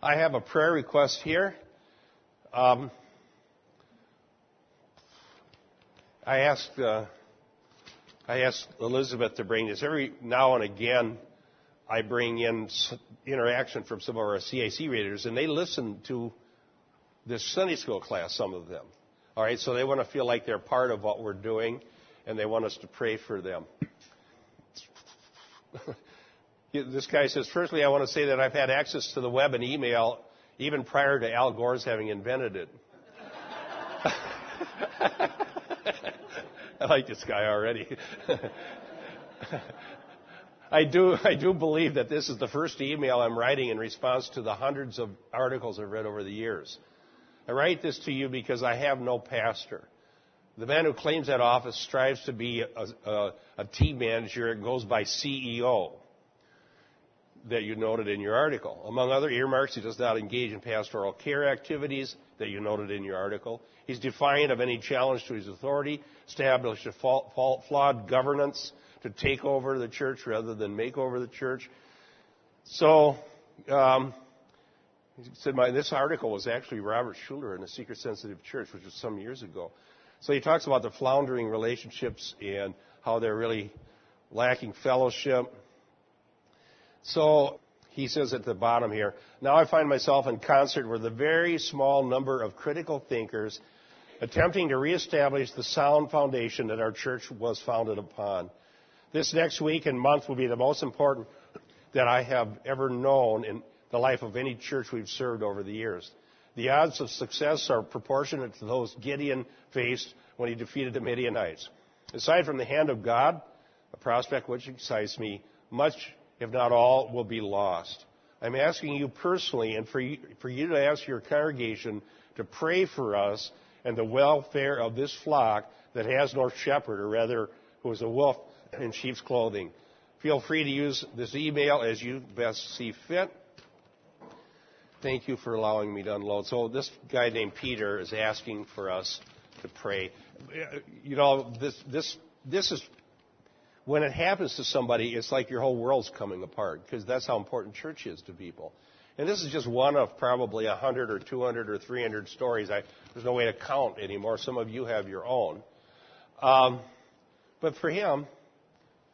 I have a prayer request here. Um, I asked uh, I asked Elizabeth to bring this every now and again. I bring in interaction from some of our CIC readers, and they listen to this Sunday school class. Some of them, all right. So they want to feel like they're part of what we're doing, and they want us to pray for them. this guy says, firstly, I want to say that I've had access to the web and email even prior to Al Gore's having invented it. I like this guy already. I do, I do believe that this is the first email I'm writing in response to the hundreds of articles I've read over the years. I write this to you because I have no pastor. The man who claims that office strives to be a, a, a team manager. It goes by CEO that you noted in your article. Among other earmarks, he does not engage in pastoral care activities that you noted in your article. He's defiant of any challenge to his authority, established a flawed governance to take over the church rather than make over the church. So, um, he said, my, this article was actually Robert Schuller in the Seeker Sensitive Church, which was some years ago. So he talks about the floundering relationships and how they're really lacking fellowship so he says at the bottom here, now I find myself in concert with a very small number of critical thinkers attempting to reestablish the sound foundation that our church was founded upon. This next week and month will be the most important that I have ever known in the life of any church we've served over the years. The odds of success are proportionate to those Gideon faced when he defeated the Midianites. Aside from the hand of God, a prospect which excites me, much if not all, will be lost. I'm asking you personally and for you, for you to ask your congregation to pray for us and the welfare of this flock that has no shepherd, or rather, who is a wolf in sheep's clothing. Feel free to use this email as you best see fit. Thank you for allowing me to unload. So this guy named Peter is asking for us to pray. You know, this, this, this is when it happens to somebody, it's like your whole world's coming apart because that's how important church is to people. And this is just one of probably 100 or 200 or 300 stories. I, there's no way to count anymore. Some of you have your own. Um, but for him,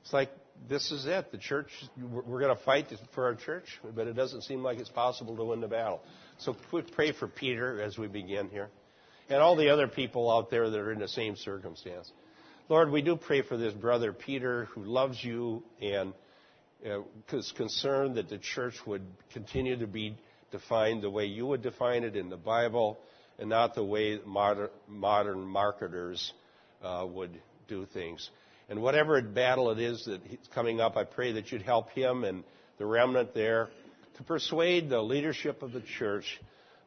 it's like this is it. The church, we're going to fight for our church, but it doesn't seem like it's possible to win the battle. So pray for Peter as we begin here, and all the other people out there that are in the same circumstance. Lord, we do pray for this brother Peter who loves you and uh, is concerned that the church would continue to be defined the way you would define it in the Bible and not the way modern, modern marketers uh, would do things. And whatever battle it is that is coming up, I pray that you'd help him and the remnant there to persuade the leadership of the church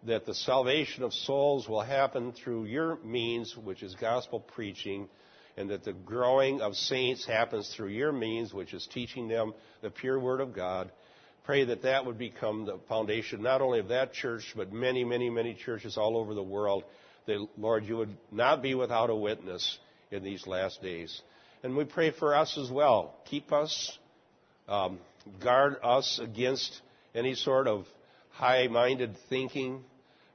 that the salvation of souls will happen through your means, which is gospel preaching and that the growing of saints happens through your means, which is teaching them the pure Word of God. Pray that that would become the foundation not only of that church, but many, many, many churches all over the world. That, Lord, you would not be without a witness in these last days. And we pray for us as well. Keep us, um, guard us against any sort of high minded thinking.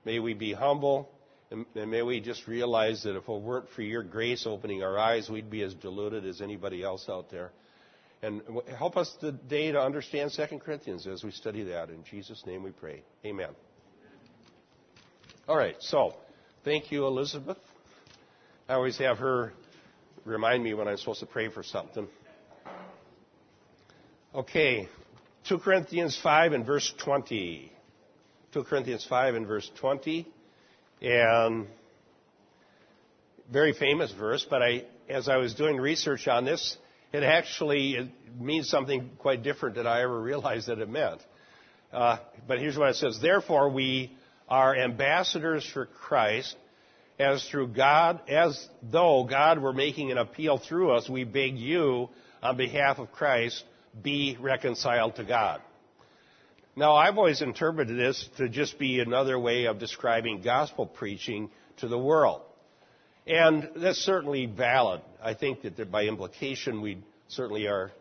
May we be humble. And, may we just realize that if it weren't for your grace opening our eyes, we'd be as deluded as anybody else out there. And help us today to understand 2 Corinthians as we study that. In Jesus' name we pray. Amen. All right, so thank you, Elizabeth. I always have her remind me when I'm supposed to pray for something. Okay, 2 Corinthians 5 and verse 20. 2 Corinthians 5 and verse 20. And very famous verse, but I, as I was doing research on this, it actually it means something quite different than I ever realized that it meant. Uh, but here's what it says: Therefore, we are ambassadors for Christ, as through God, as though God were making an appeal through us. We beg you, on behalf of Christ, be reconciled to God. Now, I've always interpreted this to just be another way of describing gospel preaching to the world. And that's certainly valid. I think that by implication, we certainly are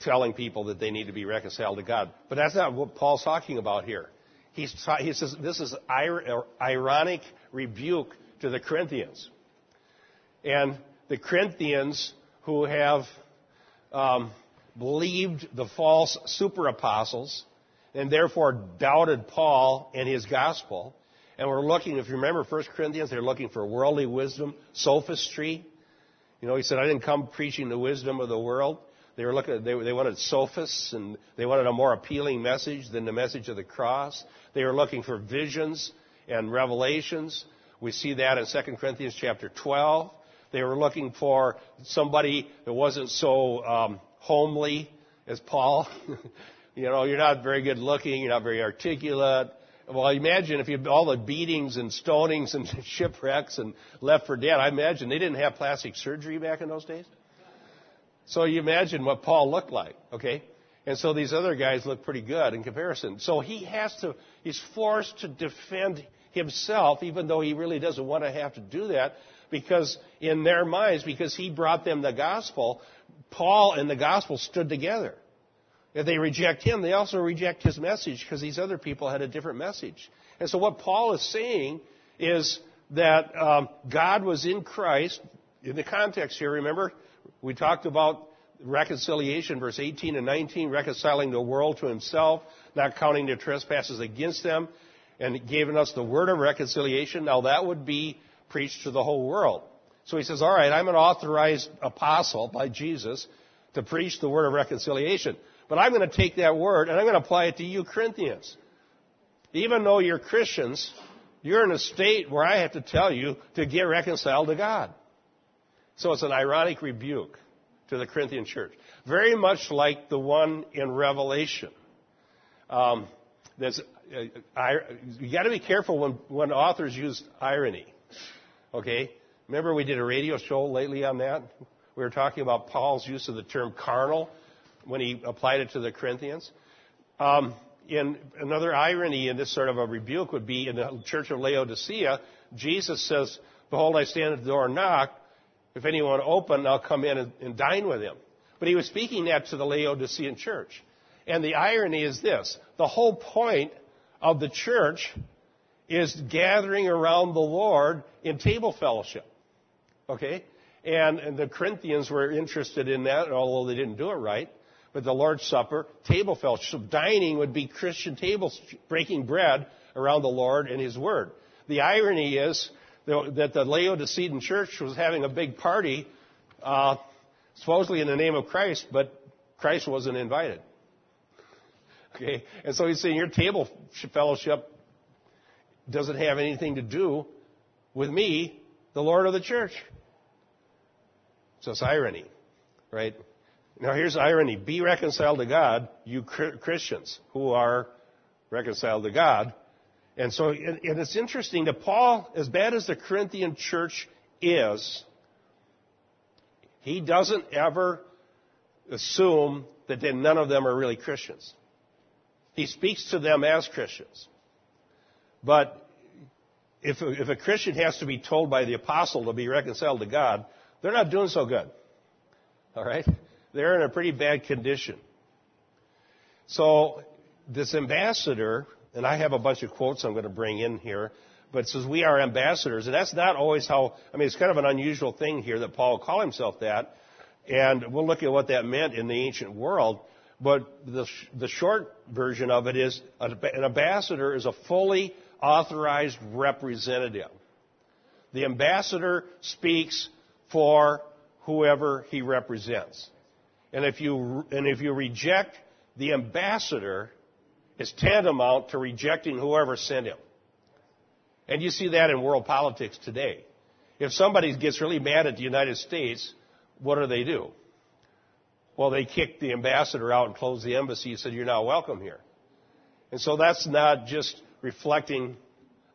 telling people that they need to be reconciled to God. But that's not what Paul's talking about here. He's, he says this is ironic rebuke to the Corinthians. And the Corinthians who have um, believed the false super apostles and therefore doubted Paul and his gospel. And we're looking, if you remember 1 Corinthians, they're looking for worldly wisdom, sophistry. You know, he said, I didn't come preaching the wisdom of the world. They were looking, they, they wanted sophists and they wanted a more appealing message than the message of the cross. They were looking for visions and revelations. We see that in 2 Corinthians chapter 12. They were looking for somebody that wasn't so um, homely as Paul. you know, you're not very good looking, you're not very articulate. Well, imagine if you all the beatings and stonings and shipwrecks and left for dead. I imagine they didn't have plastic surgery back in those days. So you imagine what Paul looked like, okay? And so these other guys look pretty good in comparison. So he has to, he's forced to defend himself, even though he really doesn't want to have to do that, because in their minds, because he brought them the gospel, Paul and the gospel stood together. If they reject him, they also reject his message because these other people had a different message. And so what Paul is saying is that um, God was in Christ. In the context here, remember, we talked about reconciliation, verse 18 and 19, reconciling the world to himself, not counting their trespasses against them, and giving us the word of reconciliation. Now that would be preached to the whole world. So he says, all right, I'm an authorized apostle by Jesus to preach the word of reconciliation. But I'm going to take that word and I'm going to apply it to you Corinthians. Even though you're Christians, you're in a state where I have to tell you to get reconciled to God. So it's an ironic rebuke to the Corinthian church. Very much like the one in Revelation. Um, there's, uh, I, you got to be careful when, when authors use irony. Okay? Remember we did a radio show lately on that? We were talking about Paul's use of the term carnal when he applied it to the Corinthians. Um, in another irony in this sort of a rebuke would be in the church of Laodicea, Jesus says, Behold, I stand at the door and knock. If anyone open, I'll come in and, and dine with him. But he was speaking that to the Laodicean church. And the irony is this the whole point of the church is gathering around the Lord in table fellowship. Okay? And, and the Corinthians were interested in that, although they didn't do it right. But the Lord's Supper, table fellowship, dining would be Christian tables, breaking bread around the Lord and His Word. The irony is that the Laodicean church was having a big party, uh, supposedly in the name of Christ, but Christ wasn't invited. Okay? And so he's saying your table fellowship doesn't have anything to do with me, the Lord of the church. So it's irony, right? Now here's irony. Be reconciled to God, you Christians who are reconciled to God. And so, and it's interesting that Paul, as bad as the Corinthian church is, he doesn't ever assume that none of them are really Christians. He speaks to them as Christians. But if a, if a Christian has to be told by the apostle to be reconciled to God, they're not doing so good. All right? They're in a pretty bad condition. So, this ambassador, and I have a bunch of quotes I'm going to bring in here, but it says we are ambassadors, and that's not always how, I mean, it's kind of an unusual thing here that Paul called himself that, and we'll look at what that meant in the ancient world, but the, the short version of it is an ambassador is a fully authorized representative. The ambassador speaks for whoever he represents. And if you, and if you reject the ambassador, it's tantamount to rejecting whoever sent him. And you see that in world politics today. If somebody gets really mad at the United States, what do they do? Well, they kick the ambassador out and close the embassy and said, you're not welcome here. And so that's not just reflecting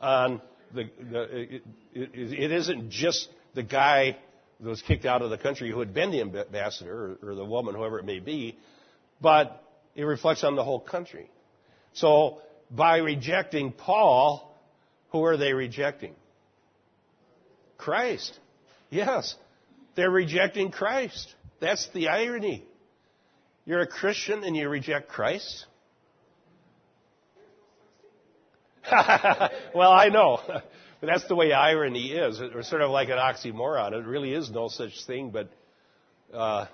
on the, the it, it, it isn't just the guy that was kicked out of the country who had been the ambassador or, or the woman, whoever it may be, but it reflects on the whole country. So by rejecting Paul, who are they rejecting? Christ. Yes. They're rejecting Christ. That's the irony. You're a Christian and you reject Christ? well, I know. But that's the way irony is. It's sort of like an oxymoron. It really is no such thing, but uh,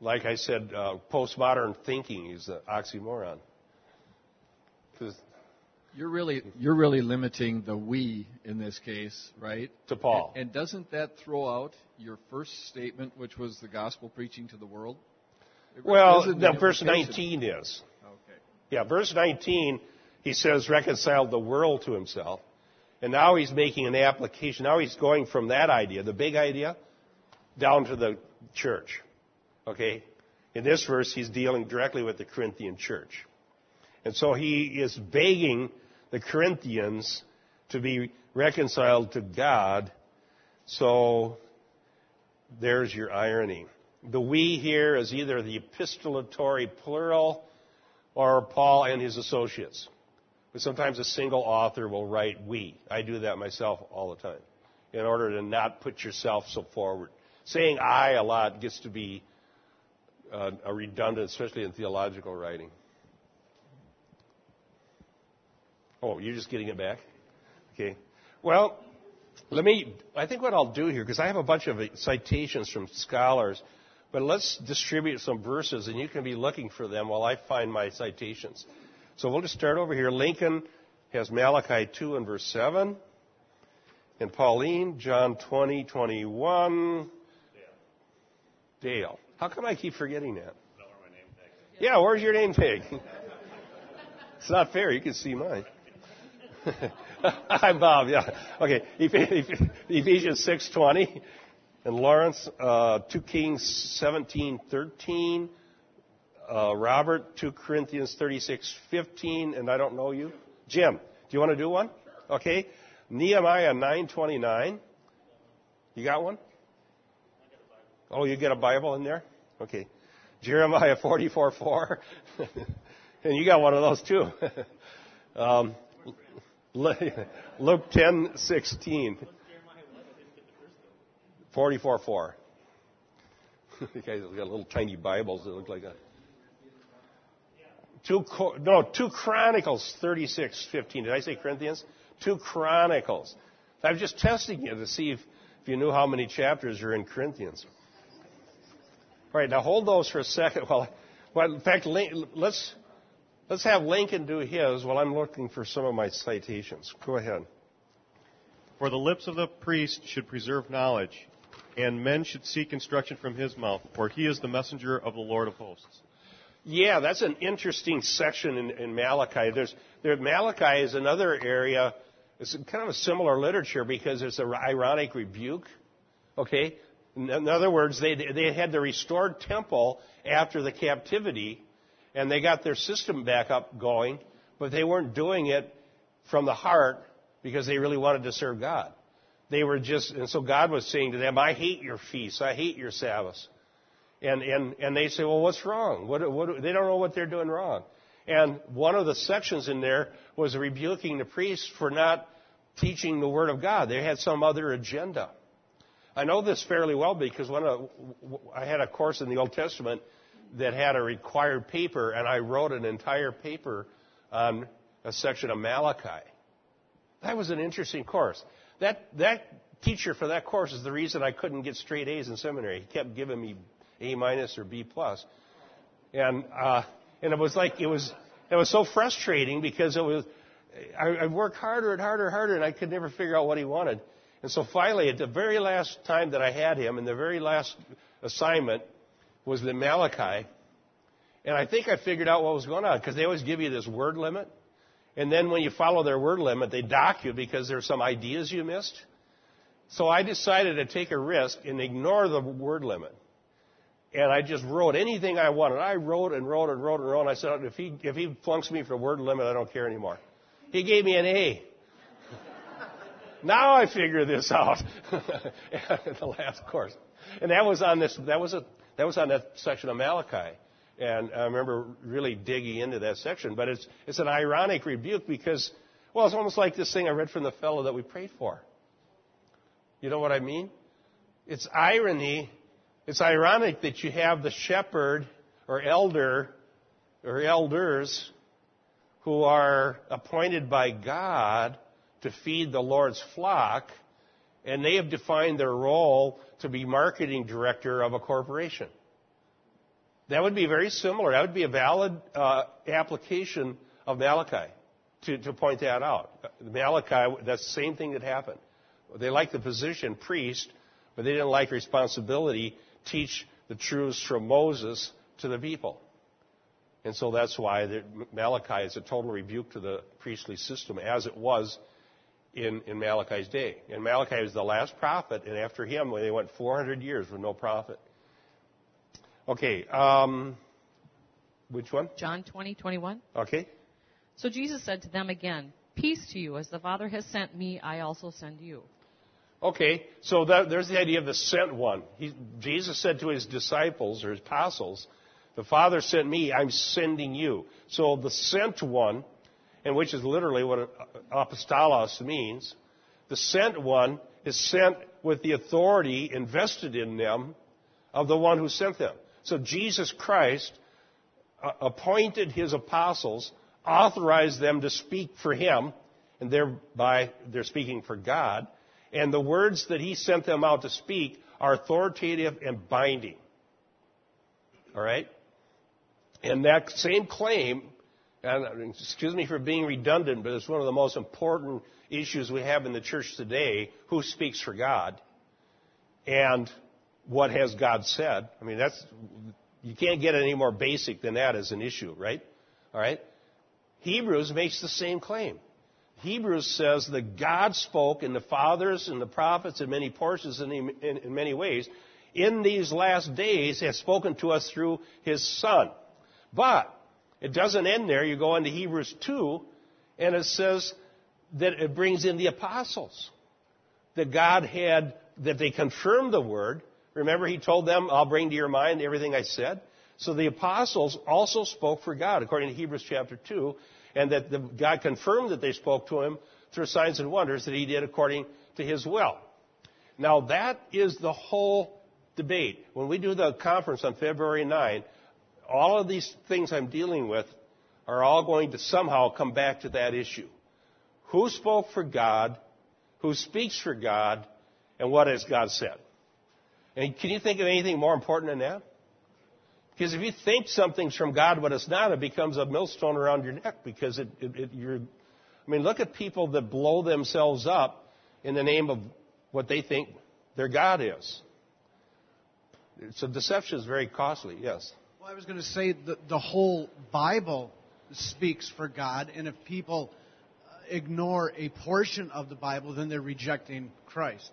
like I said, uh, postmodern thinking is an oxymoron. You're really you're really limiting the we in this case, right? To Paul. And, and doesn't that throw out your first statement, which was the gospel preaching to the world? Well, no, verse 19 is. Okay. Yeah, verse 19, he says, reconciled the world to himself. And now he's making an application. Now he's going from that idea, the big idea, down to the church. Okay? In this verse, he's dealing directly with the Corinthian church. And so he is begging the Corinthians to be reconciled to God. So there's your irony. The we here is either the epistolatory plural or Paul and his associates. But sometimes a single author will write we. I do that myself all the time in order to not put yourself so forward. Saying I a lot gets to be uh, a redundant, especially in theological writing. Oh, you're just getting it back? Okay. Well, let me, I think what I'll do here, because I have a bunch of citations from scholars, but let's distribute some verses and you can be looking for them while I find my citations. So we'll just start over here. Lincoln has Malachi 2 and verse 7. And Pauline, John 20, 21. Dale. Dale. How come I keep forgetting that? Yeah, where's your name tag? it's not fair. You can see mine. I'm Bob. Yeah. Okay. Ephesians 6:20, and Lawrence uh, 2 Kings 17:13. Uh, Robert 2 Corinthians 36:15, and I don't know you. Jim, do you want to do one? Okay. Nehemiah 9:29. You got one? Oh, you get a Bible in there? Okay. Jeremiah 44:4. and you got one of those too. um, Luke 10, 16. 44, 4. you guys got little tiny Bibles that look like that. Two, no, two Chronicles 36, 15. Did I say Corinthians? Two Chronicles. I'm just testing you to see if, if you knew how many chapters are in Corinthians. All right, now hold those for a second. Well in fact, let's Let's have Lincoln do his while I'm looking for some of my citations. Go ahead. For the lips of the priest should preserve knowledge, and men should seek instruction from his mouth, for he is the messenger of the Lord of hosts. Yeah, that's an interesting section in, in Malachi. There's, there, Malachi is another area. It's kind of a similar literature because it's an ironic rebuke. Okay? In other words, they, they had the restored temple after the captivity, and they got their system back up going, but they weren't doing it from the heart because they really wanted to serve God. They were just, and so God was saying to them, I hate your feasts. I hate your Sabbaths. And, and, and they say, well, what's wrong? What, what, they don't know what they're doing wrong. And one of the sections in there was rebuking the priests for not teaching the Word of God. They had some other agenda. I know this fairly well because when I had a course in the Old Testament that had a required paper, and I wrote an entire paper on a section of Malachi. That was an interesting course. That, that teacher for that course is the reason I couldn't get straight A's in seminary. He kept giving me A minus or B plus. And, uh, and it was like, it was, it was so frustrating because it was, I, I worked harder and harder and harder and I could never figure out what he wanted. And so finally, at the very last time that I had him, and the very last assignment, was the Malachi. And I think I figured out what was going on because they always give you this word limit. And then when you follow their word limit, they dock you because there's some ideas you missed. So I decided to take a risk and ignore the word limit. And I just wrote anything I wanted. I wrote and wrote and wrote and wrote. And I said, if he, if he flunks me for word limit, I don't care anymore. He gave me an A. now I figure this out. the last course. And that was on this, that was a that was on that section of Malachi. And I remember really digging into that section. But it's, it's an ironic rebuke because, well, it's almost like this thing I read from the fellow that we prayed for. You know what I mean? It's irony. It's ironic that you have the shepherd or elder or elders who are appointed by God to feed the Lord's flock, and they have defined their role to be marketing director of a corporation. That would be very similar. That would be a valid uh, application of Malachi to, to point that out. Malachi, that's the same thing that happened. They liked the position, priest, but they didn't like responsibility, teach the truths from Moses to the people. And so that's why the, Malachi is a total rebuke to the priestly system as it was in, in Malachi's day. And Malachi was the last prophet, and after him, they went 400 years with no prophet. Okay, um, which one? John 20, 21. Okay. So Jesus said to them again, Peace to you, as the Father has sent me, I also send you. Okay, so that, there's the idea of the sent one. He, Jesus said to his disciples or his apostles, The Father sent me, I'm sending you. So the sent one, and which is literally what apostolos means, the sent one is sent with the authority invested in them of the one who sent them. So Jesus Christ uh, appointed his apostles, authorized them to speak for him, and thereby they're speaking for God. And the words that he sent them out to speak are authoritative and binding. All right? And that same claim, and excuse me for being redundant, but it's one of the most important issues we have in the church today who speaks for God? And what has God said? I mean, that's, you can't get any more basic than that as an issue, right? All right? Hebrews makes the same claim. Hebrews says that God spoke in the fathers and the prophets in many portions and in, in, in many ways. In these last days has spoken to us through his son. But it doesn't end there. You go into Hebrews 2 and it says that it brings in the apostles. That God had, that they confirmed the word Remember, he told them, I'll bring to your mind everything I said. So the apostles also spoke for God, according to Hebrews chapter 2, and that the, God confirmed that they spoke to him through signs and wonders that he did according to his will. Now that is the whole debate. When we do the conference on February 9, all of these things I'm dealing with are all going to somehow come back to that issue. Who spoke for God? Who speaks for God? And what has God said? And can you think of anything more important than that? Because if you think something's from God but it's not, it becomes a millstone around your neck because it, it, it, you're. I mean, look at people that blow themselves up in the name of what they think their God is. So deception is very costly. Yes. Well, I was going to say that the whole Bible speaks for God, and if people uh, ignore a portion of the Bible, then they're rejecting Christ.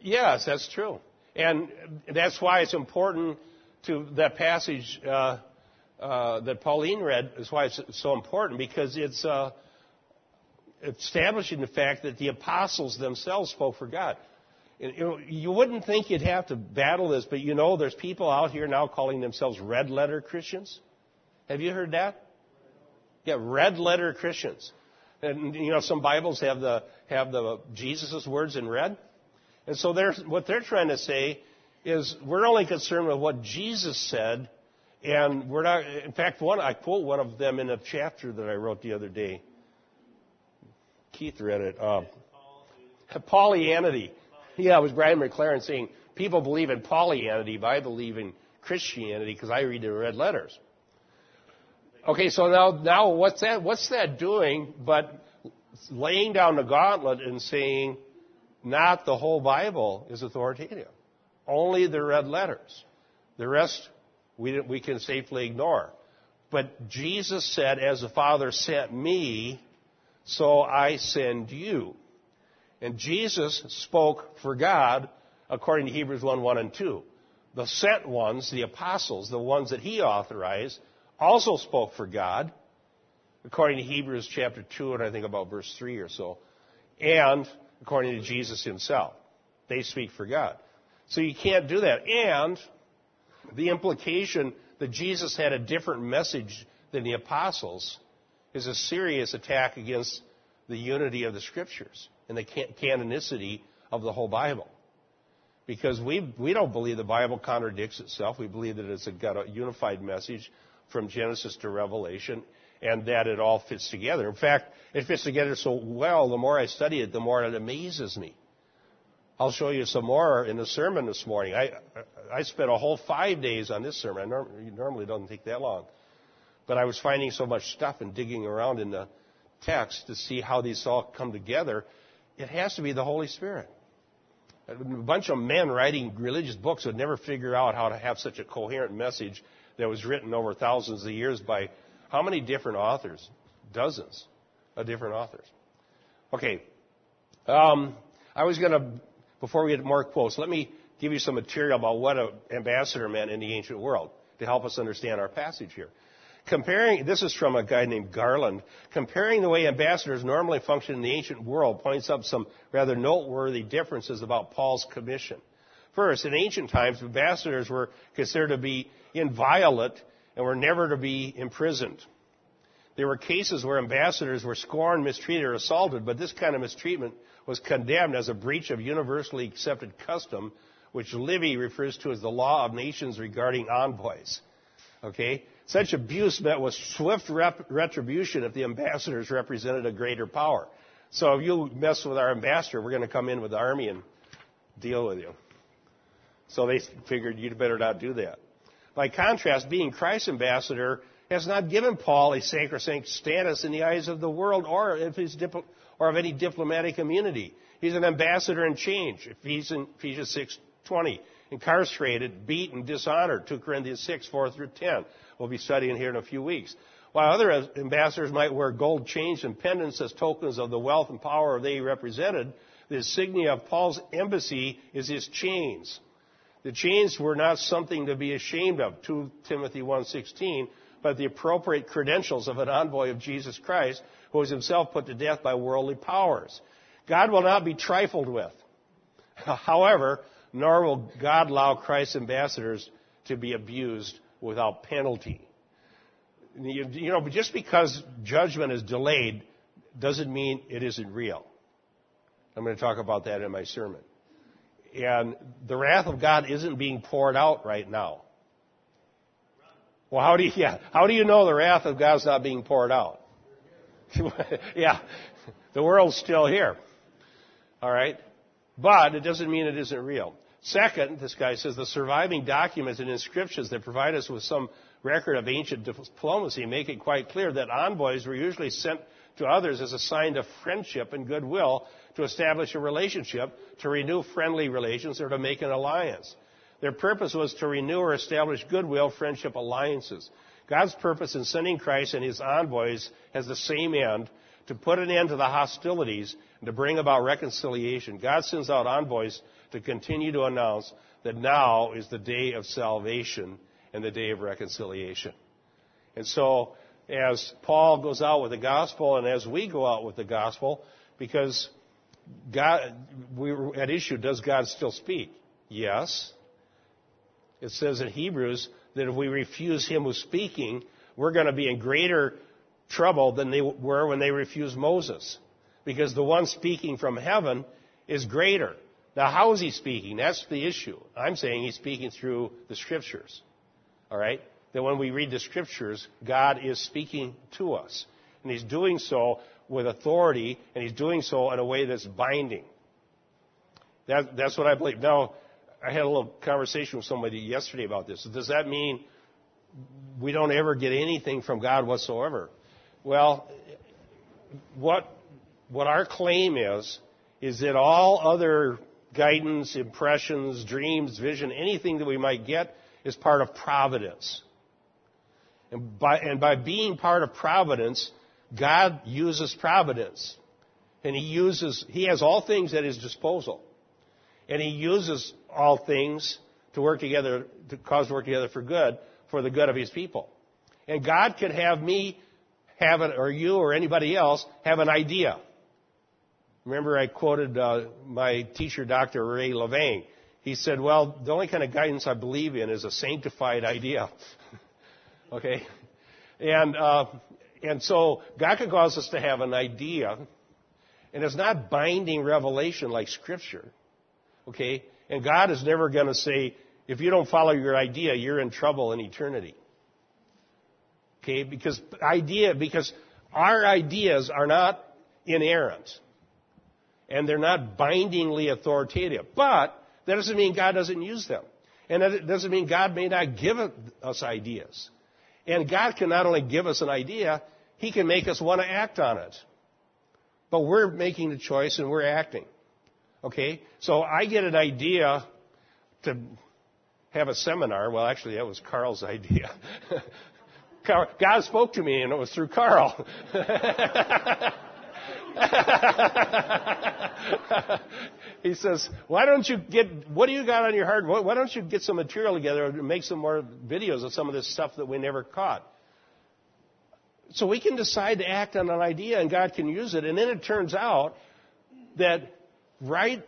Yes, that's true. And that's why it's important to that passage uh, uh, that Pauline read is why it's so important because it's uh, establishing the fact that the apostles themselves spoke for God. You, know, you wouldn't think you'd have to battle this, but you know, there's people out here now calling themselves red letter Christians. Have you heard that? Yeah, red letter Christians. And you know, some Bibles have the have the Jesus' words in red. And so they're, what they're trying to say is we're only concerned with what Jesus said, and we're not. In fact, one I quote one of them in a chapter that I wrote the other day. Keith read it. Uh, Paulianity. Yeah, it was Brian McLaren saying people believe in Paulianity, but I believe in Christianity because I read the red letters. Okay, so now, now what's that? What's that doing? But laying down the gauntlet and saying not the whole Bible is authoritative. Only the red letters. The rest we, we can safely ignore. But Jesus said, as the Father sent me, so I send you. And Jesus spoke for God according to Hebrews 1, 1 and 2. The sent ones, the apostles, the ones that he authorized, also spoke for God according to Hebrews chapter 2 and I think about verse 3 or so. And according to Jesus himself. They speak for God. So you can't do that. And the implication that Jesus had a different message than the apostles is a serious attack against the unity of the scriptures and the canonicity of the whole Bible. Because we, we don't believe the Bible contradicts itself. We believe that it's got a unified message from Genesis to Revelation and that it all fits together. In fact, it fits together so well, the more I study it, the more it amazes me. I'll show you some more in the sermon this morning. I, I spent a whole five days on this sermon. It normally doesn't take that long. But I was finding so much stuff and digging around in the text to see how these all come together. It has to be the Holy Spirit. A bunch of men writing religious books would never figure out how to have such a coherent message that was written over thousands of years by how many different authors? Dozens of different authors. Okay. Um, I was going to, before we get more quotes, let me give you some material about what an ambassador meant in the ancient world to help us understand our passage here. Comparing, this is from a guy named Garland, comparing the way ambassadors normally function in the ancient world points up some rather noteworthy differences about Paul's commission. First, in ancient times, ambassadors were considered to be inviolate and were never to be imprisoned. There were cases where ambassadors were scorned, mistreated, or assaulted, but this kind of mistreatment was condemned as a breach of universally accepted custom, which Livy refers to as the law of nations regarding envoys. Okay? Such abuse met with swift rep- retribution if the ambassadors represented a greater power. So if you mess with our ambassador, we're going to come in with the army and deal with you. So they figured you'd better not do that. By contrast, being Christ's ambassador has not given Paul a sacrosanct status in the eyes of the world or of, his or of any diplomatic immunity. He's an ambassador in change. Ephesians, Ephesians 6.20. Incarcerated, beaten, dishonored. 2 Corinthians 6, 4 through 10 we'll be studying here in a few weeks. While other ambassadors might wear gold chains and pendants as tokens of the wealth and power they represented, the insignia of Paul's embassy is his chains. The chains were not something to be ashamed of, 2 Timothy 1.16, but the appropriate credentials of an envoy of Jesus Christ who was himself put to death by worldly powers. God will not be trifled with. However, nor will God allow Christ's ambassadors to be abused without penalty. You, you know, just because judgment is delayed doesn't mean it isn't real. I'm going to talk about that in my sermon. And the wrath of God isn't being poured out right now. Well, how do you, yeah, how do you know the wrath of God's not being poured out? yeah, the world's still here. All right? But it doesn't mean it isn't real. Second, this guy says the surviving documents and inscriptions that provide us with some record of ancient diplomacy make it quite clear that envoys were usually sent to others as a sign of friendship and goodwill to establish a relationship, to renew friendly relations, or to make an alliance. Their purpose was to renew or establish goodwill, friendship, alliances. God's purpose in sending Christ and his envoys has the same end to put an end to the hostilities and to bring about reconciliation. God sends out envoys to continue to announce that now is the day of salvation and the day of reconciliation. And so, as Paul goes out with the gospel and as we go out with the gospel, because God, we were at issue, does God still speak? Yes. It says in Hebrews that if we refuse Him who's speaking, we're going to be in greater trouble than they were when they refused Moses. Because the one speaking from heaven is greater. Now, how is he speaking? That's the issue. I'm saying he's speaking through the scriptures. All right? That when we read the scriptures, God is speaking to us. And he's doing so with authority, and he's doing so in a way that's binding. That, that's what I believe. Now, I had a little conversation with somebody yesterday about this. Does that mean we don't ever get anything from God whatsoever? Well, what, what our claim is, is that all other guidance, impressions, dreams, vision, anything that we might get is part of providence. And by, and by being part of providence, God uses providence. And He uses, He has all things at His disposal. And He uses all things to work together, to cause to work together for good, for the good of His people. And God could have me have it, or you, or anybody else, have an idea. Remember, I quoted uh, my teacher, Dr. Ray Levine. He said, Well, the only kind of guidance I believe in is a sanctified idea. okay? And, uh, and so God can cause us to have an idea, and it's not binding revelation like Scripture. Okay? And God is never going to say, if you don't follow your idea, you're in trouble in eternity. Okay? Because idea, because our ideas are not inerrant. And they're not bindingly authoritative. But that doesn't mean God doesn't use them. And that doesn't mean God may not give us ideas. And God can not only give us an idea, He can make us want to act on it. But we're making the choice and we're acting. Okay? So I get an idea to have a seminar. Well, actually, that was Carl's idea. God spoke to me and it was through Carl. he says, "Why don't you get? What do you got on your heart? Why don't you get some material together and make some more videos of some of this stuff that we never caught?" So we can decide to act on an idea, and God can use it. And then it turns out that right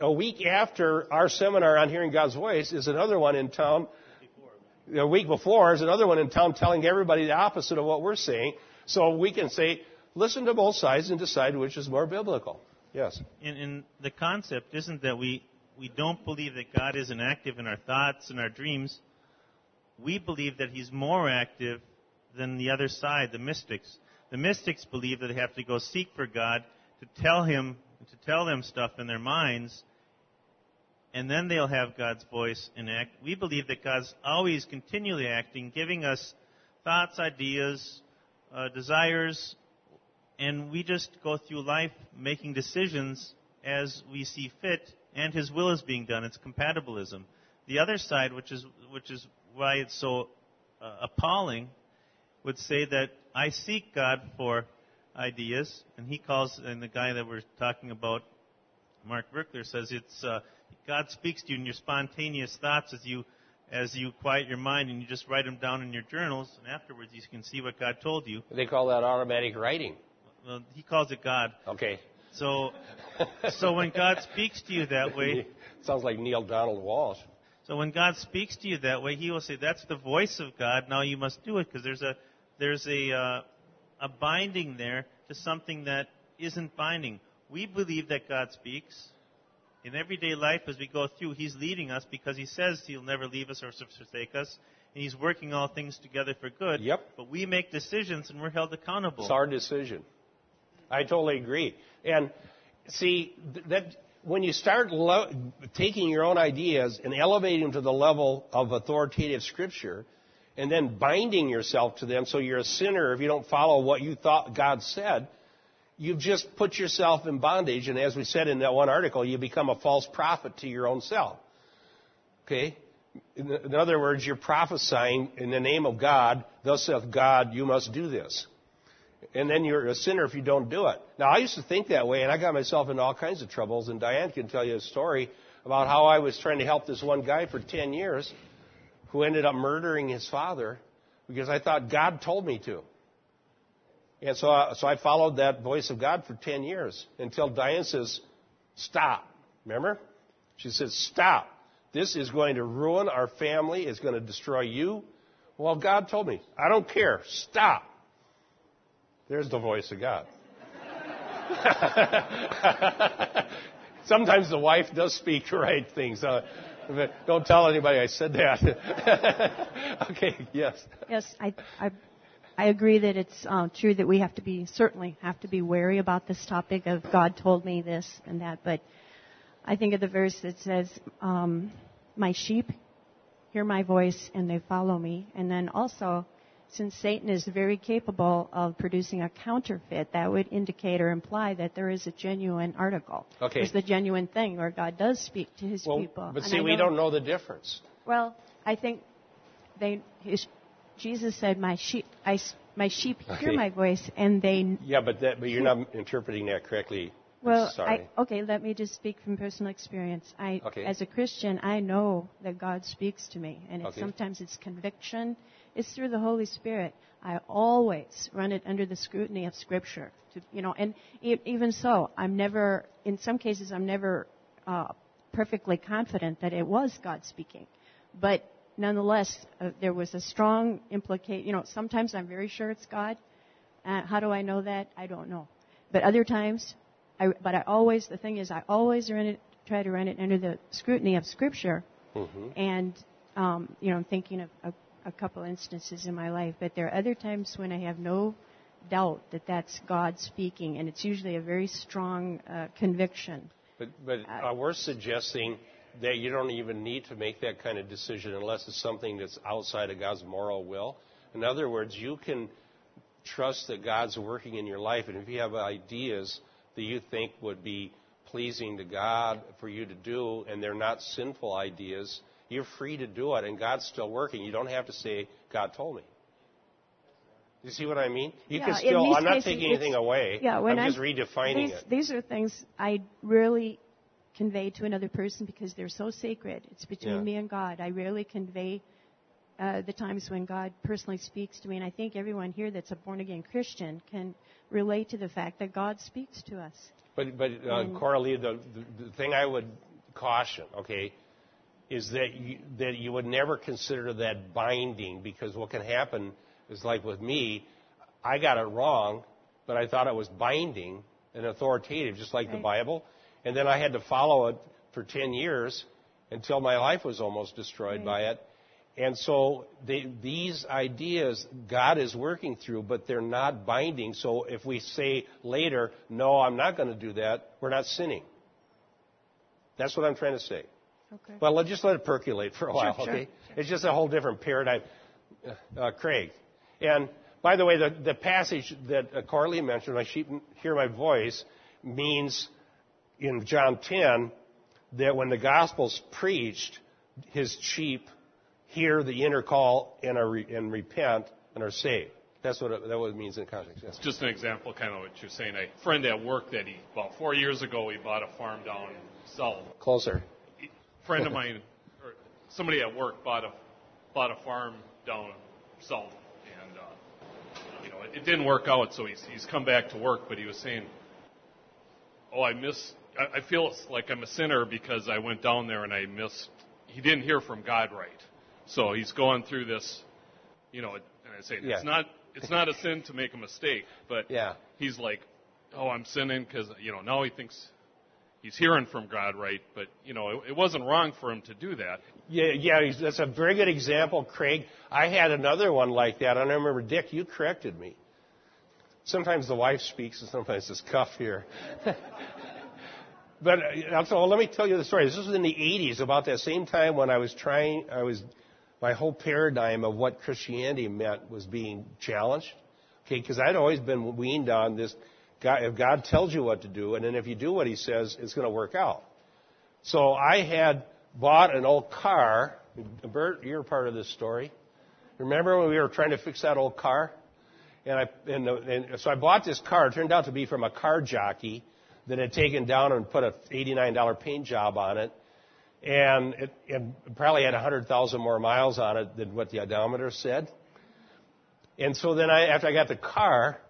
a week after our seminar on hearing God's voice is another one in town. A week before is another one in town telling everybody the opposite of what we're saying. So we can say, listen to both sides and decide which is more biblical. Yes. And, and the concept isn't that we, we don't believe that God isn't active in our thoughts and our dreams. We believe that He's more active than the other side, the mystics. The mystics believe that they have to go seek for God to tell Him, to tell them stuff in their minds, and then they'll have God's voice and act. We believe that God's always continually acting, giving us thoughts, ideas, uh, desires, and we just go through life making decisions as we see fit, and His will is being done. It's compatibilism. The other side, which is which is why it's so uh, appalling, would say that I seek God for ideas, and he calls, and the guy that we're talking about, Mark Virkler, says it's uh, God speaks to you in your spontaneous thoughts as you as you quiet your mind and you just write them down in your journals, and afterwards you can see what God told you. They call that automatic writing. Well, he calls it God. Okay. So, so when God speaks to you that way, sounds like Neale Donald Walsch. So when God speaks to you that way, He will say, "That's the voice of God. Now you must do it because there's a there's a uh, a binding there to something that isn't binding. We believe that God speaks." In everyday life, as we go through, He's leading us because He says He'll never leave us or forsake us, and He's working all things together for good. Yep. But we make decisions and we're held accountable. It's our decision. I totally agree. And see that when you start lo- taking your own ideas and elevating them to the level of authoritative scripture, and then binding yourself to them so you're a sinner if you don't follow what you thought God said, you've just put yourself in bondage. And as we said in that one article, you become a false prophet to your own self. Okay? In other words, you're prophesying in the name of God, thus saith God, you must do this and then you're a sinner if you don't do it. Now, I used to think that way, and I got myself into all kinds of troubles. And Diane can tell you a story about how I was trying to help this one guy for 10 years who ended up murdering his father because I thought God told me to. And so, I, so I followed that voice of God for 10 years until Diane says, Stop. Remember? She says, Stop. This is going to ruin our family. It's going to destroy you. Well, God told me, I don't care. Stop. There's the voice of God. Sometimes the wife does speak the right things. Uh, don't tell anybody I said that. okay, yes. Yes, I, I, I agree that it's uh, true that we have to be, certainly have to be wary about this topic of God told me this and that, but I think of the verse that says, um, my sheep hear my voice and they follow me. And then also, since Satan is very capable of producing a counterfeit, that would indicate or imply that there is a genuine article. Okay. There's the genuine thing where God does speak to his well, people. But see, we don't know the difference. Well, I think they, his, Jesus said, "My sheep, I, my sheep hear Okay. my voice, and they." Yeah, but that, but you're not interpreting that correctly. Well. I, okay, let me just speak from personal experience. I, Okay. as a Christian, I know that God speaks to me, and it's, Okay. sometimes it's conviction. It's through the Holy Spirit. I always run it under the scrutiny of Scripture. To, you know, and e- even so, I'm never. In some cases, I'm never uh, perfectly confident that it was God speaking, but nonetheless, uh, there was a strong implication. You know, sometimes I'm very sure it's God. Uh, how do I know that? I don't know. But other times, I, but I always, the thing is, I always run it try to run it under the scrutiny of Scripture. Mhm. And, um, you know, I'm thinking of a, a couple instances in my life, but there are other times when I have no doubt that that's God speaking, and it's usually a very strong uh, conviction. But, but uh, we're suggesting that you don't even need to make that kind of decision unless it's something that's outside of God's moral will. In other words, you can trust that God's working in your life, and if you have ideas that you think would be pleasing to God for you to do, and they're not sinful ideas, you're free to do it, and God's still working. You don't have to say, God told me. You see what I mean? You Yeah, can still, I'm not taking anything away. Yeah, when I'm just I'm- redefining these, it. These are things I rarely convey to another person because they're so sacred. It's between Yeah. me and God. I rarely convey uh, the times when God personally speaks to me, and I think everyone here that's a born again Christian can relate to the fact that God speaks to us. But, but uh, Coralie, the, the, the thing I would caution, okay, is that you, that you would never consider that binding because what can happen is like with me, I got it wrong, but I thought it was binding and authoritative, just like the Bible. And then I had to follow it for 10 years until my life was almost destroyed Right. by it. And so they, these ideas God is working through, but they're not binding. So if we say later, no, I'm not going to do that, we're not sinning. That's what I'm trying to say. Okay. Well, let's just let it percolate for a while, sure. okay? It's just a whole different paradigm. Uh, uh, Craig. And by the way, the, the passage that uh, Carly mentioned, my sheep hear my voice, means in John 10 that when the gospel's preached, his sheep hear the inner call and, are re- and repent and are saved. That's what it, that what it means in context. Yes. Just an example, kind of what you're saying. A friend at work that he, about four years ago, he bought a farm down south. Closer. Friend of mine, or somebody at work bought a bought a farm down south, and uh, you know it, it didn't work out. So he's he's come back to work, but he was saying, "Oh, I miss. I, I feel like I'm a sinner because I went down there and I missed. He didn't hear from God right. So he's going through this, you know. And I say Yeah. it's not it's not a sin to make a mistake, but Yeah. he's like, "Oh, I'm sinning because you know now he thinks." He's hearing from God, right? But you know, it, it wasn't wrong for him to do that. Yeah, yeah, that's a very good example, Craig. I had another one like that, and I remember, Dick, you corrected me. Sometimes the wife speaks, and sometimes it's cuff here. but uh, so let me tell you the story. This was in the 80s, about that same time when I was trying, I was, my whole paradigm of what Christianity meant was being challenged. Okay, because I'd always been weaned on this. God, if God tells you what to do, and then if you do what He says, it's going to work out. So I had bought an old car. Bert, you're part of this story. Remember when we were trying to fix that old car? And I and, the, and so I bought this car. It turned out to be from a car jockey that had taken down and put a $89 paint job on it, and it, it probably had 100,000 more miles on it than what the odometer said. And so then I, after I got the car,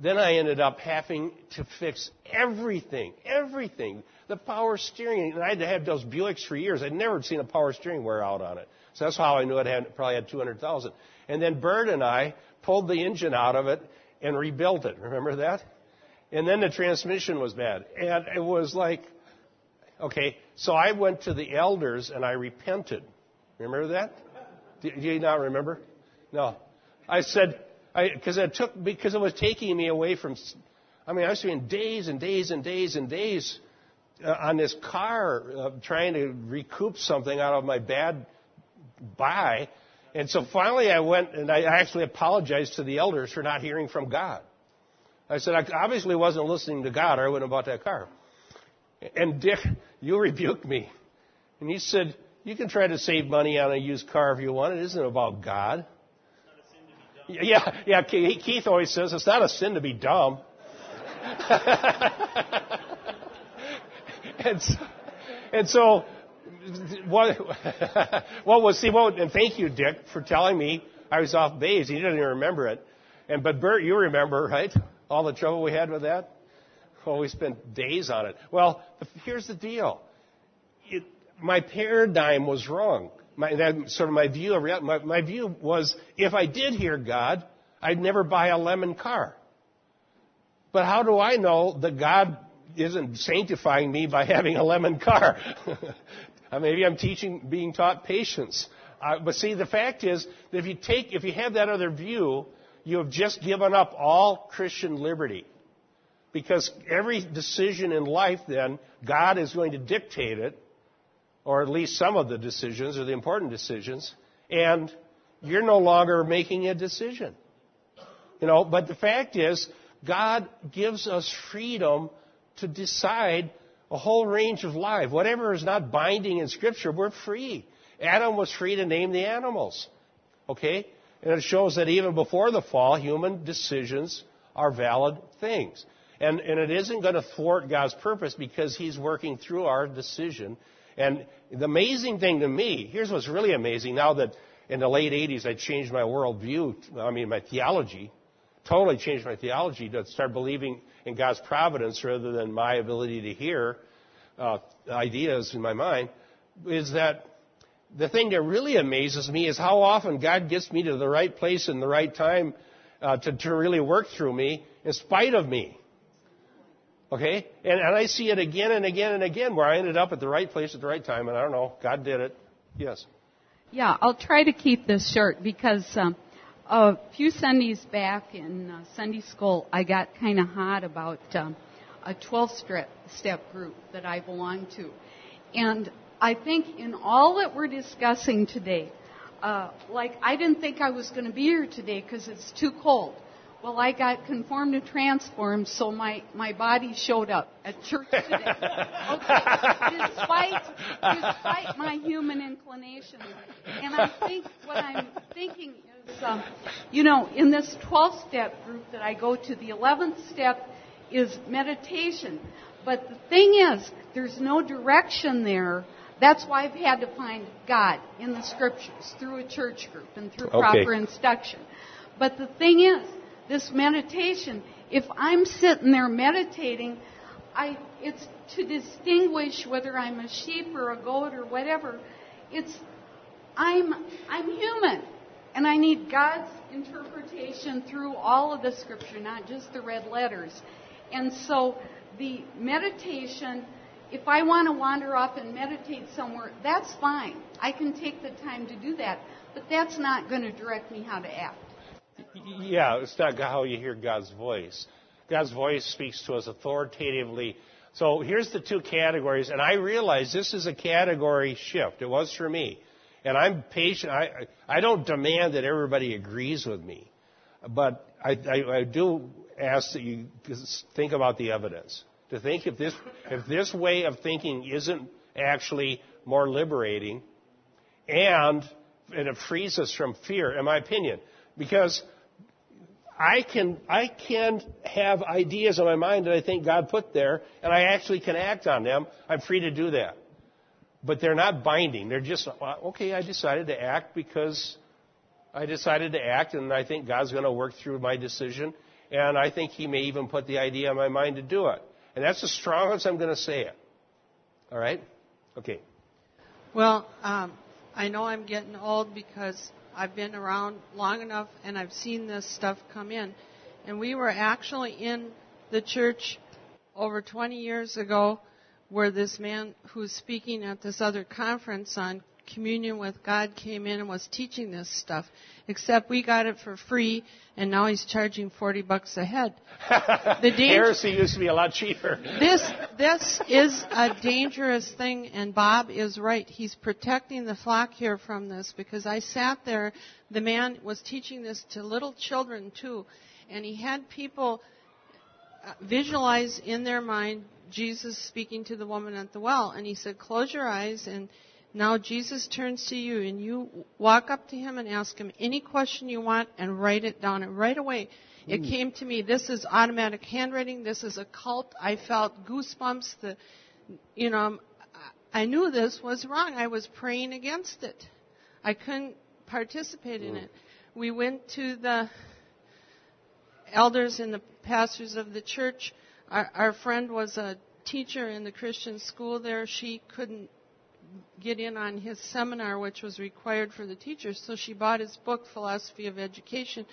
then I ended up having to fix everything, everything. The power steering, and I'd had those Buicks for years. I'd never seen a power steering wear out on it. So that's how I knew it had probably had 200,000. And then Bert and I pulled the engine out of it and rebuilt it. Remember that? And then the transmission was bad. And it was like, okay, so I went to the elders and I repented. Remember that? Do you not remember? No. I said, because it took, because it was taking me away from, I mean, I was spending days and days and days and days uh, on this car uh, trying to recoup something out of my bad buy. And so finally I went and I actually apologized to the elders for not hearing from God. I said, I obviously wasn't listening to God or I wouldn't have bought that car. And Dick, you rebuked me. And he said, you can try to save money on a used car if you want. It isn't about God. Yeah, yeah. Keith always says it's not a sin to be dumb. and so, and so what, what was see what and thank you Dick for telling me I was off base. He didn't even remember it. And but Bert, you remember, right? All the trouble we had with that. Oh, we spent days on it. Well, here's the deal. It, my paradigm was wrong. My, that sort of my view of reality, my, my view was if I did hear God, I'd never buy a lemon car. But how do I know that God isn't sanctifying me by having a lemon car. Maybe I'm teaching, being taught patience. Uh, but see, the fact is that if you take, if you have that other view, you have just given up all Christian liberty. Because every decision in life, then, God is going to dictate it, or at least some of the decisions, or the important decisions, and you're no longer making a decision. You know, but the fact is, God gives us freedom to decide a whole range of life. Whatever is not binding in Scripture, we're free. Adam was free to name the animals. Okay? And it shows that even before the fall, human decisions are valid things. And, and it isn't going to thwart God's purpose because He's working through our decision. And the amazing thing to me, here's what's really amazing now that in the late 80s I changed my worldview, I mean my theology, totally changed my theology to start believing in God's providence rather than my ability to hear uh, ideas in my mind, is that the thing that really amazes me is how often God gets me to the right place in the right time uh, to, to really work through me in spite of me. Okay? And, and I see it again and again and again where I ended up at the right place at the right time, and I don't know, God did it. Yes. Yeah, I'll try to keep this short because um, a few Sundays back in uh, Sunday school, I got kind of hot about um, a 12 step group that I belong to. And I think in all that we're discussing today, uh, like I didn't think I was going to be here today because it's too cold. Well, I got conformed and transformed, so my, my body showed up at church today. Okay? despite, despite my human inclinations. And I think what I'm thinking is, um, you know, in this 12 step group that I go to, the 11th step is meditation. But the thing is, there's no direction there. That's why I've had to find God in the scriptures through a church group and through Okay. proper instruction. But the thing is, this meditation, if I'm sitting there meditating, I, it's to distinguish whether I'm a sheep or a goat or whatever. It's, I'm, I'm human. And I need God's interpretation through all of the scripture, not just the red letters. And so the meditation, if I want to wander off and meditate somewhere, that's fine. I can take the time to do that. But that's not going to direct me how to act. Yeah, it's not how you hear God's voice. God's voice speaks to us authoritatively. So here's the two categories, and I realize this is a category shift. It was for me. And I'm patient. I, I don't demand that everybody agrees with me. But I, I, I do ask that you think about the evidence. To think if this, if this way of thinking isn't actually more liberating and, and it frees us from fear, in my opinion. Because I can, I can have ideas in my mind that I think God put there, and I actually can act on them. I'm free to do that. But they're not binding. They're just, okay, I decided to act because I decided to act, and I think God's going to work through my decision, and I think He may even put the idea in my mind to do it. And that's as strong as I'm going to say it. All right? Okay. Well, um, I know I'm getting old because I've been around long enough and I've seen this stuff come in. And we were actually in the church over 20 years ago where this man who's speaking at this other conference on communion with God came in and was teaching this stuff. Except we got it for free and now he's charging 40 bucks a head. The danger- Heresy used to be a lot cheaper. this this is a dangerous thing and Bob is right. He's protecting the flock here from this because I sat there the man was teaching this to little children too and he had people uh, visualize in their mind Jesus speaking to the woman at the well and he said close your eyes and now Jesus turns to you and you walk up to him and ask him any question you want and write it down. And right away it hmm. came to me. This is automatic handwriting. This is a cult. I felt goosebumps. The you know um, i knew this was wrong. I was praying against it. I couldn't participate in hmm. it. We went to the elders and the pastors of the church. Our, our friend was a teacher in the christian school there. She couldn't get in on his seminar which was required for the teachers so she bought his book philosophy of education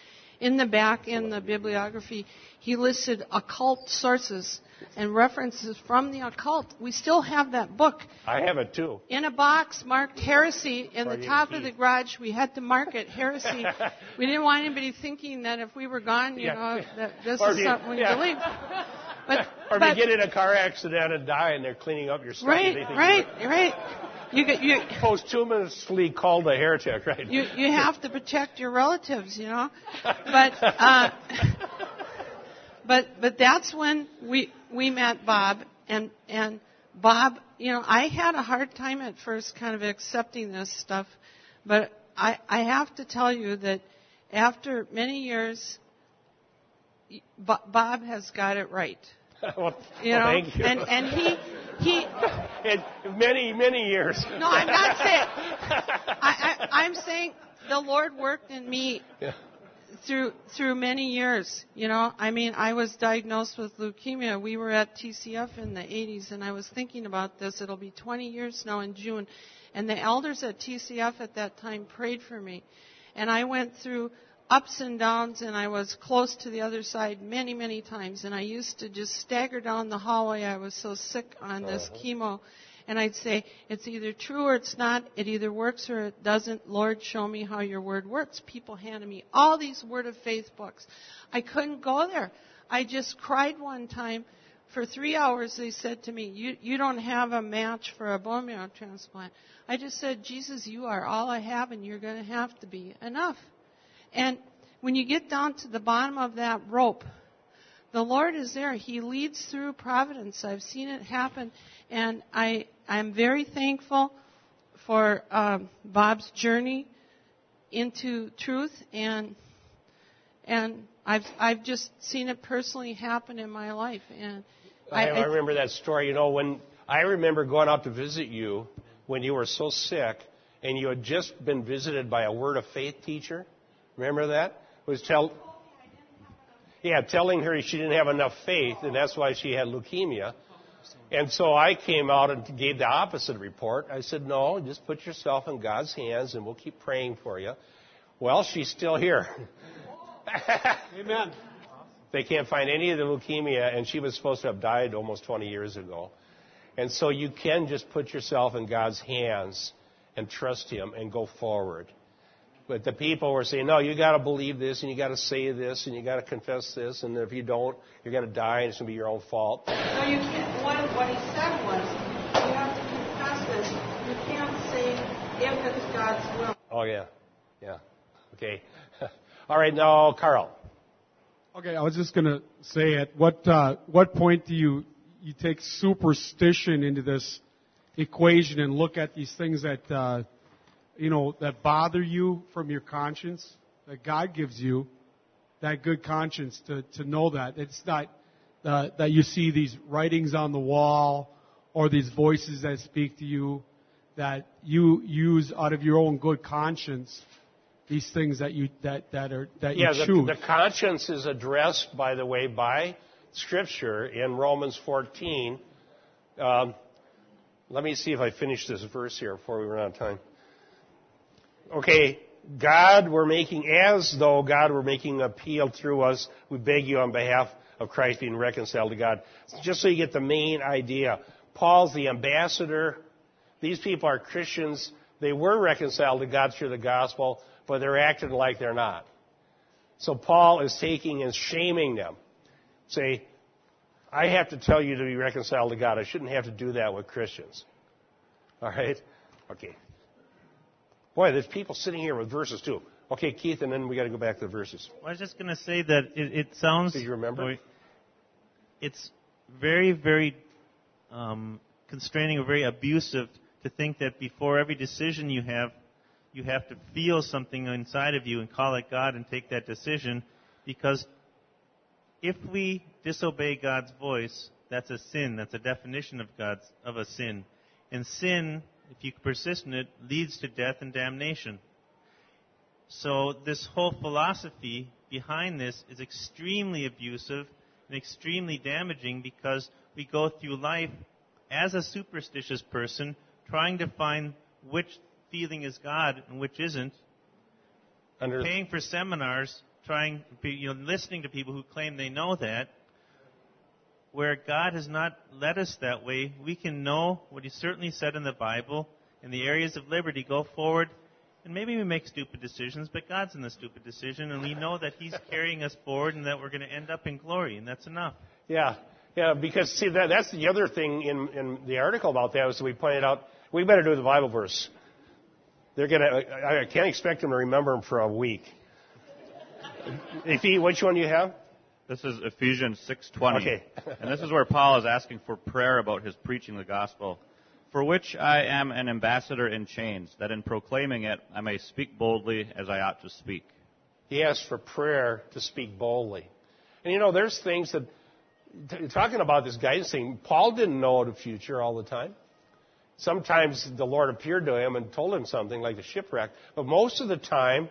in the back in the bibliography, he listed occult sources and references from the occult. We still have that book I have it too. in a box marked heresy in the top of the garage. We had to mark it heresy. we didn't want anybody thinking that if we were gone, you Yeah. know, that this Or is you- something we yeah. believe. But, Or if but you get in a car accident and die and they're cleaning up your stuff. right, right, right. You get you. Posthumously called a heretic, right? You you have to protect your relatives, you know. But uh, but but that's when we we met Bob and and Bob, you know, I had a hard time at first kind of accepting this stuff, but I I have to tell you that after many years Bo- Bob has got it right. well, You well, know, thank you. and and he he In many, many years. no, I'm not saying. I, I, I'm saying the Lord worked in me Yeah. through through many years. You know, I mean, I was diagnosed with leukemia. We were at TCF in the 80s, and I was thinking about this. It'll be 20 years now in June, and the elders at TCF at that time prayed for me, and I went through ups and downs, and I was close to the other side many, many times. And I used to just stagger down the hallway. I was so sick on this uh-huh. chemo. And I'd say, it's either true or it's not. It either works or it doesn't. Lord, show me how your word works. People handed me all these word of faith books. I couldn't go there. I just cried one time. For three hours, they said to me, you, you don't have a match for a bone marrow transplant. I just said, Jesus, you are all I have and you're going to have to be enough. And when you get down to the bottom of that rope, the Lord is there. He leads through providence. I've seen it happen, and I I'm very thankful for um, Bob's journey into truth, and and I've I've just seen it personally happen in my life, and I, I remember that story. You know, when I remember going out to visit you when you were so sick and you had just been visited by a Word of Faith teacher. Remember that? Was tell. Yeah, telling her she didn't have enough faith, and that's why she had leukemia. And so I came out and gave the opposite report. I said, no, just put yourself in God's hands and we'll keep praying for you. Well, she's still here. Amen. They can't find any of the leukemia, and she was supposed to have died almost 20 years ago. And so you can just put yourself in God's hands and trust Him and go forward. But the people were saying, no, you got to believe this, and you got to say this, and you got to confess this, and if you don't, you're going to die, and it's going to be your own fault. No, you can't. What, what he said was, you have to confess this. You can't say if it's God's will. Oh yeah, yeah. Okay. All right, now Carl. Okay, I was just going to say at what uh, what point do you you take superstition into this equation and look at these things that uh, you know that bother you from your conscience that God gives you that good conscience to to know that it's not uh, that you see these writings on the wall or these voices that speak to you that you use out of your own good conscience these things that you that that are that Yeah, you the, choose. the conscience is addressed, by the way, by Scripture in Romans 14. Um, let me see if I finish this verse here before we run out of time. Okay, God, we're making, as though God were making appeal through us, we beg you on behalf of Christ being reconciled to God. Just so you get the main idea. Paul's the ambassador. These people are Christians. They were reconciled to God through the gospel, but they're acting like they're not. So Paul is taking and shaming them. Say, I have to tell you to be reconciled to God. I shouldn't have to do that with Christians. All right? Okay. Boy, there's people sitting here with verses too. Okay, Keith, and then we got to go back to the verses. I was just going to say that it, it sounds. Do you remember? It's very, very um, constraining or very abusive to think that before every decision you have, you have to feel something inside of you and call it God and take that decision, because if we disobey God's voice, that's a sin. That's a definition of God's of a sin, and sin, if you persist in it, leads to death and damnation. So this whole philosophy behind this is extremely abusive and extremely damaging because we go through life as a superstitious person trying to find which feeling is God and which isn't, Under paying for seminars trying, you know, listening to people who claim they know that, where God has not led us that way, we can know what He certainly said in the Bible in the areas of liberty. Go forward, and maybe we make stupid decisions, but God's in the stupid decision, and we know that He's carrying us forward and that we're going to end up in glory, and that's enough. Yeah, yeah, because see that that's the other thing in, in the article about that was we pointed out we better do the Bible verse. They're gonna. I can't expect them to remember them for a week. If he, which one do you have? This is Ephesians 6:20. Okay. and this is where Paul is asking for prayer about his preaching the gospel, for which I am an ambassador in chains, that in proclaiming it I may speak boldly as I ought to speak. He asks for prayer to speak boldly. And you know, there's things that talking about this guidance thing, Paul didn't know the future all the time. Sometimes the Lord appeared to him and told him something like the shipwreck, but most of the time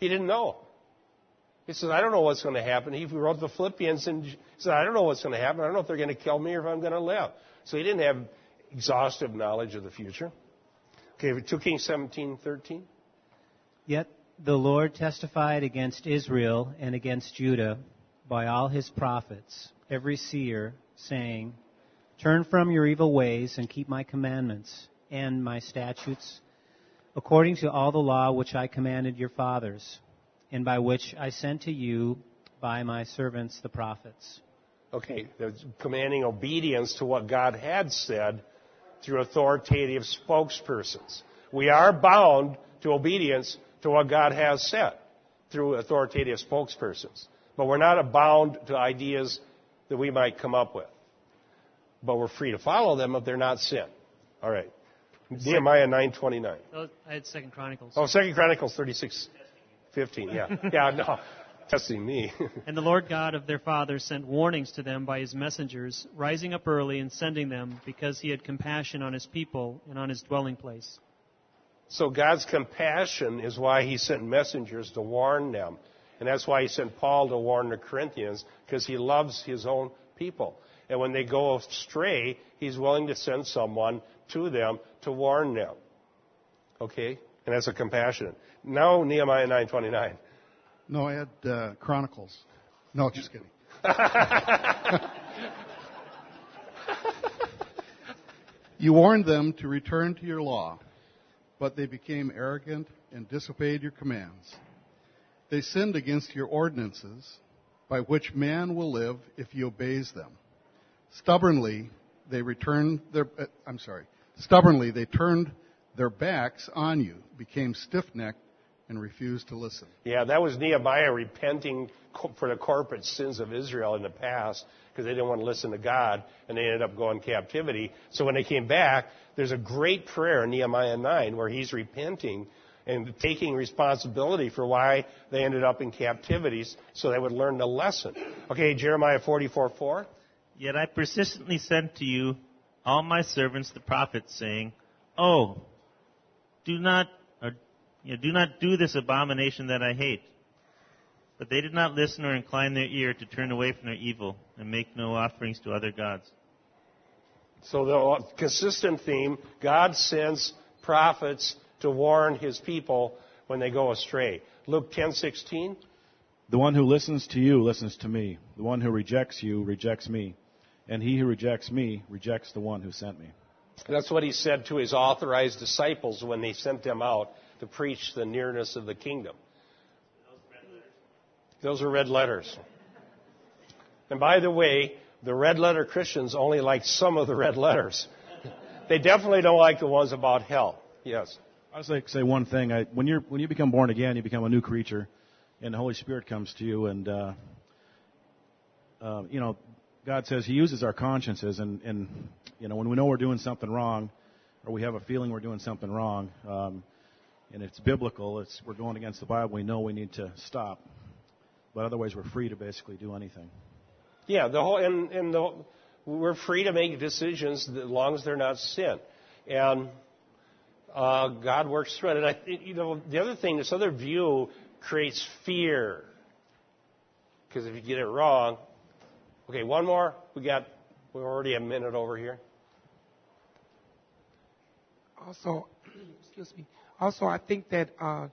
he didn't know. He said, I don't know what's going to happen. He wrote the Philippians and said, I don't know what's going to happen. I don't know if they're going to kill me or if I'm going to live. So he didn't have exhaustive knowledge of the future. Okay, 2 Kings 17, 13. Yet the Lord testified against Israel and against Judah by all his prophets, every seer, saying, Turn from your evil ways and keep my commandments and my statutes, according to all the law which I commanded your fathers and by which I sent to you by my servants the prophets. Okay, commanding obedience to what God had said through authoritative spokespersons. We are bound to obedience to what God has said through authoritative spokespersons. But we're not bound to ideas that we might come up with. But we're free to follow them if they're not sin. All right. Nehemiah 9:29. Oh, I had Second Chronicles. Oh, Second Chronicles 36. 15, yeah. Yeah, no. Testing me. and the Lord God of their fathers sent warnings to them by his messengers, rising up early and sending them, because he had compassion on his people and on his dwelling place. So God's compassion is why he sent messengers to warn them. And that's why he sent Paul to warn the Corinthians, because he loves his own people. And when they go astray, he's willing to send someone to them to warn them. Okay? And that's a compassionate. Now Nehemiah 9:29. No, I had uh, Chronicles. No, just kidding. you warned them to return to your law, but they became arrogant and disobeyed your commands. They sinned against your ordinances, by which man will live if he obeys them. Stubbornly, they returned their. Uh, I'm sorry. Stubbornly, they turned their backs on you, became stiff-necked and refused to listen. Yeah, that was Nehemiah repenting for the corporate sins of Israel in the past because they didn't want to listen to God and they ended up going captivity. So when they came back, there's a great prayer in Nehemiah 9 where he's repenting and taking responsibility for why they ended up in captivities so they would learn the lesson. Okay, Jeremiah 44 4. Yet I persistently sent to you all my servants the prophets, saying, Oh, do not uh, you know, do not do this abomination that I hate. But they did not listen or incline their ear to turn away from their evil and make no offerings to other gods. So the uh, consistent theme, God sends prophets to warn his people when they go astray. Luke 10:16 The one who listens to you listens to me. The one who rejects you rejects me. And he who rejects me rejects the one who sent me. That's what he said to his authorized disciples when they sent them out to preach the nearness of the kingdom. Those are red letters. And by the way, the red letter Christians only like some of the red letters. they definitely don't like the ones about hell. Yes. I was like to say one thing. I, when you when you become born again, you become a new creature, and the Holy Spirit comes to you, and uh, uh, you know, God says He uses our consciences, and and you know, when we know we're doing something wrong, or we have a feeling we're doing something wrong, um, and it's biblical, it's we're going against the Bible, we know we need to stop. But otherwise, we're free to basically do anything. Yeah, the whole and, and the, we're free to make decisions as long as they're not sin, and uh, God works through it. And I, you know, the other thing, this other view creates fear because if you get it wrong, okay, one more. We got we're already a minute over here. Also, excuse me. Also, I think that uh,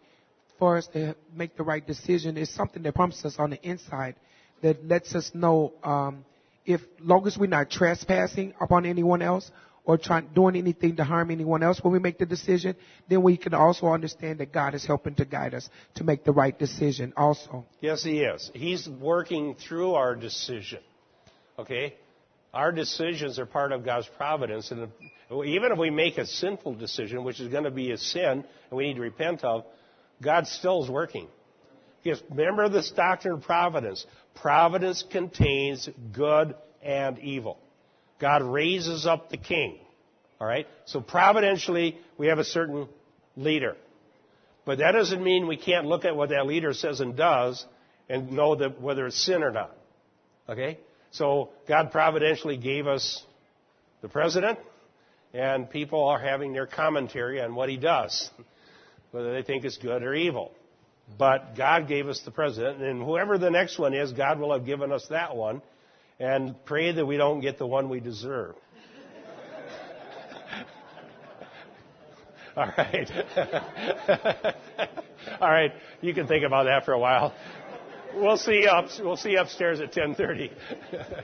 for us to make the right decision. is something that prompts us on the inside that lets us know um, if, long as we're not trespassing upon anyone else or trying doing anything to harm anyone else when we make the decision, then we can also understand that God is helping to guide us to make the right decision. Also, Yes, He is. He's working through our decision. Okay? Our decisions are part of God's providence. And even if we make a sinful decision, which is going to be a sin and we need to repent of, God still is working. Because remember this doctrine of providence. Providence contains good and evil. God raises up the king. All right? So providentially, we have a certain leader. But that doesn't mean we can't look at what that leader says and does and know that whether it's sin or not. Okay? So God providentially gave us the president, and people are having their commentary on what he does, whether they think it's good or evil. But God gave us the president, and whoever the next one is, God will have given us that one, and pray that we don't get the one we deserve. All right. All right. You can think about that for a while. We'll see up. We'll see upstairs at 10:30.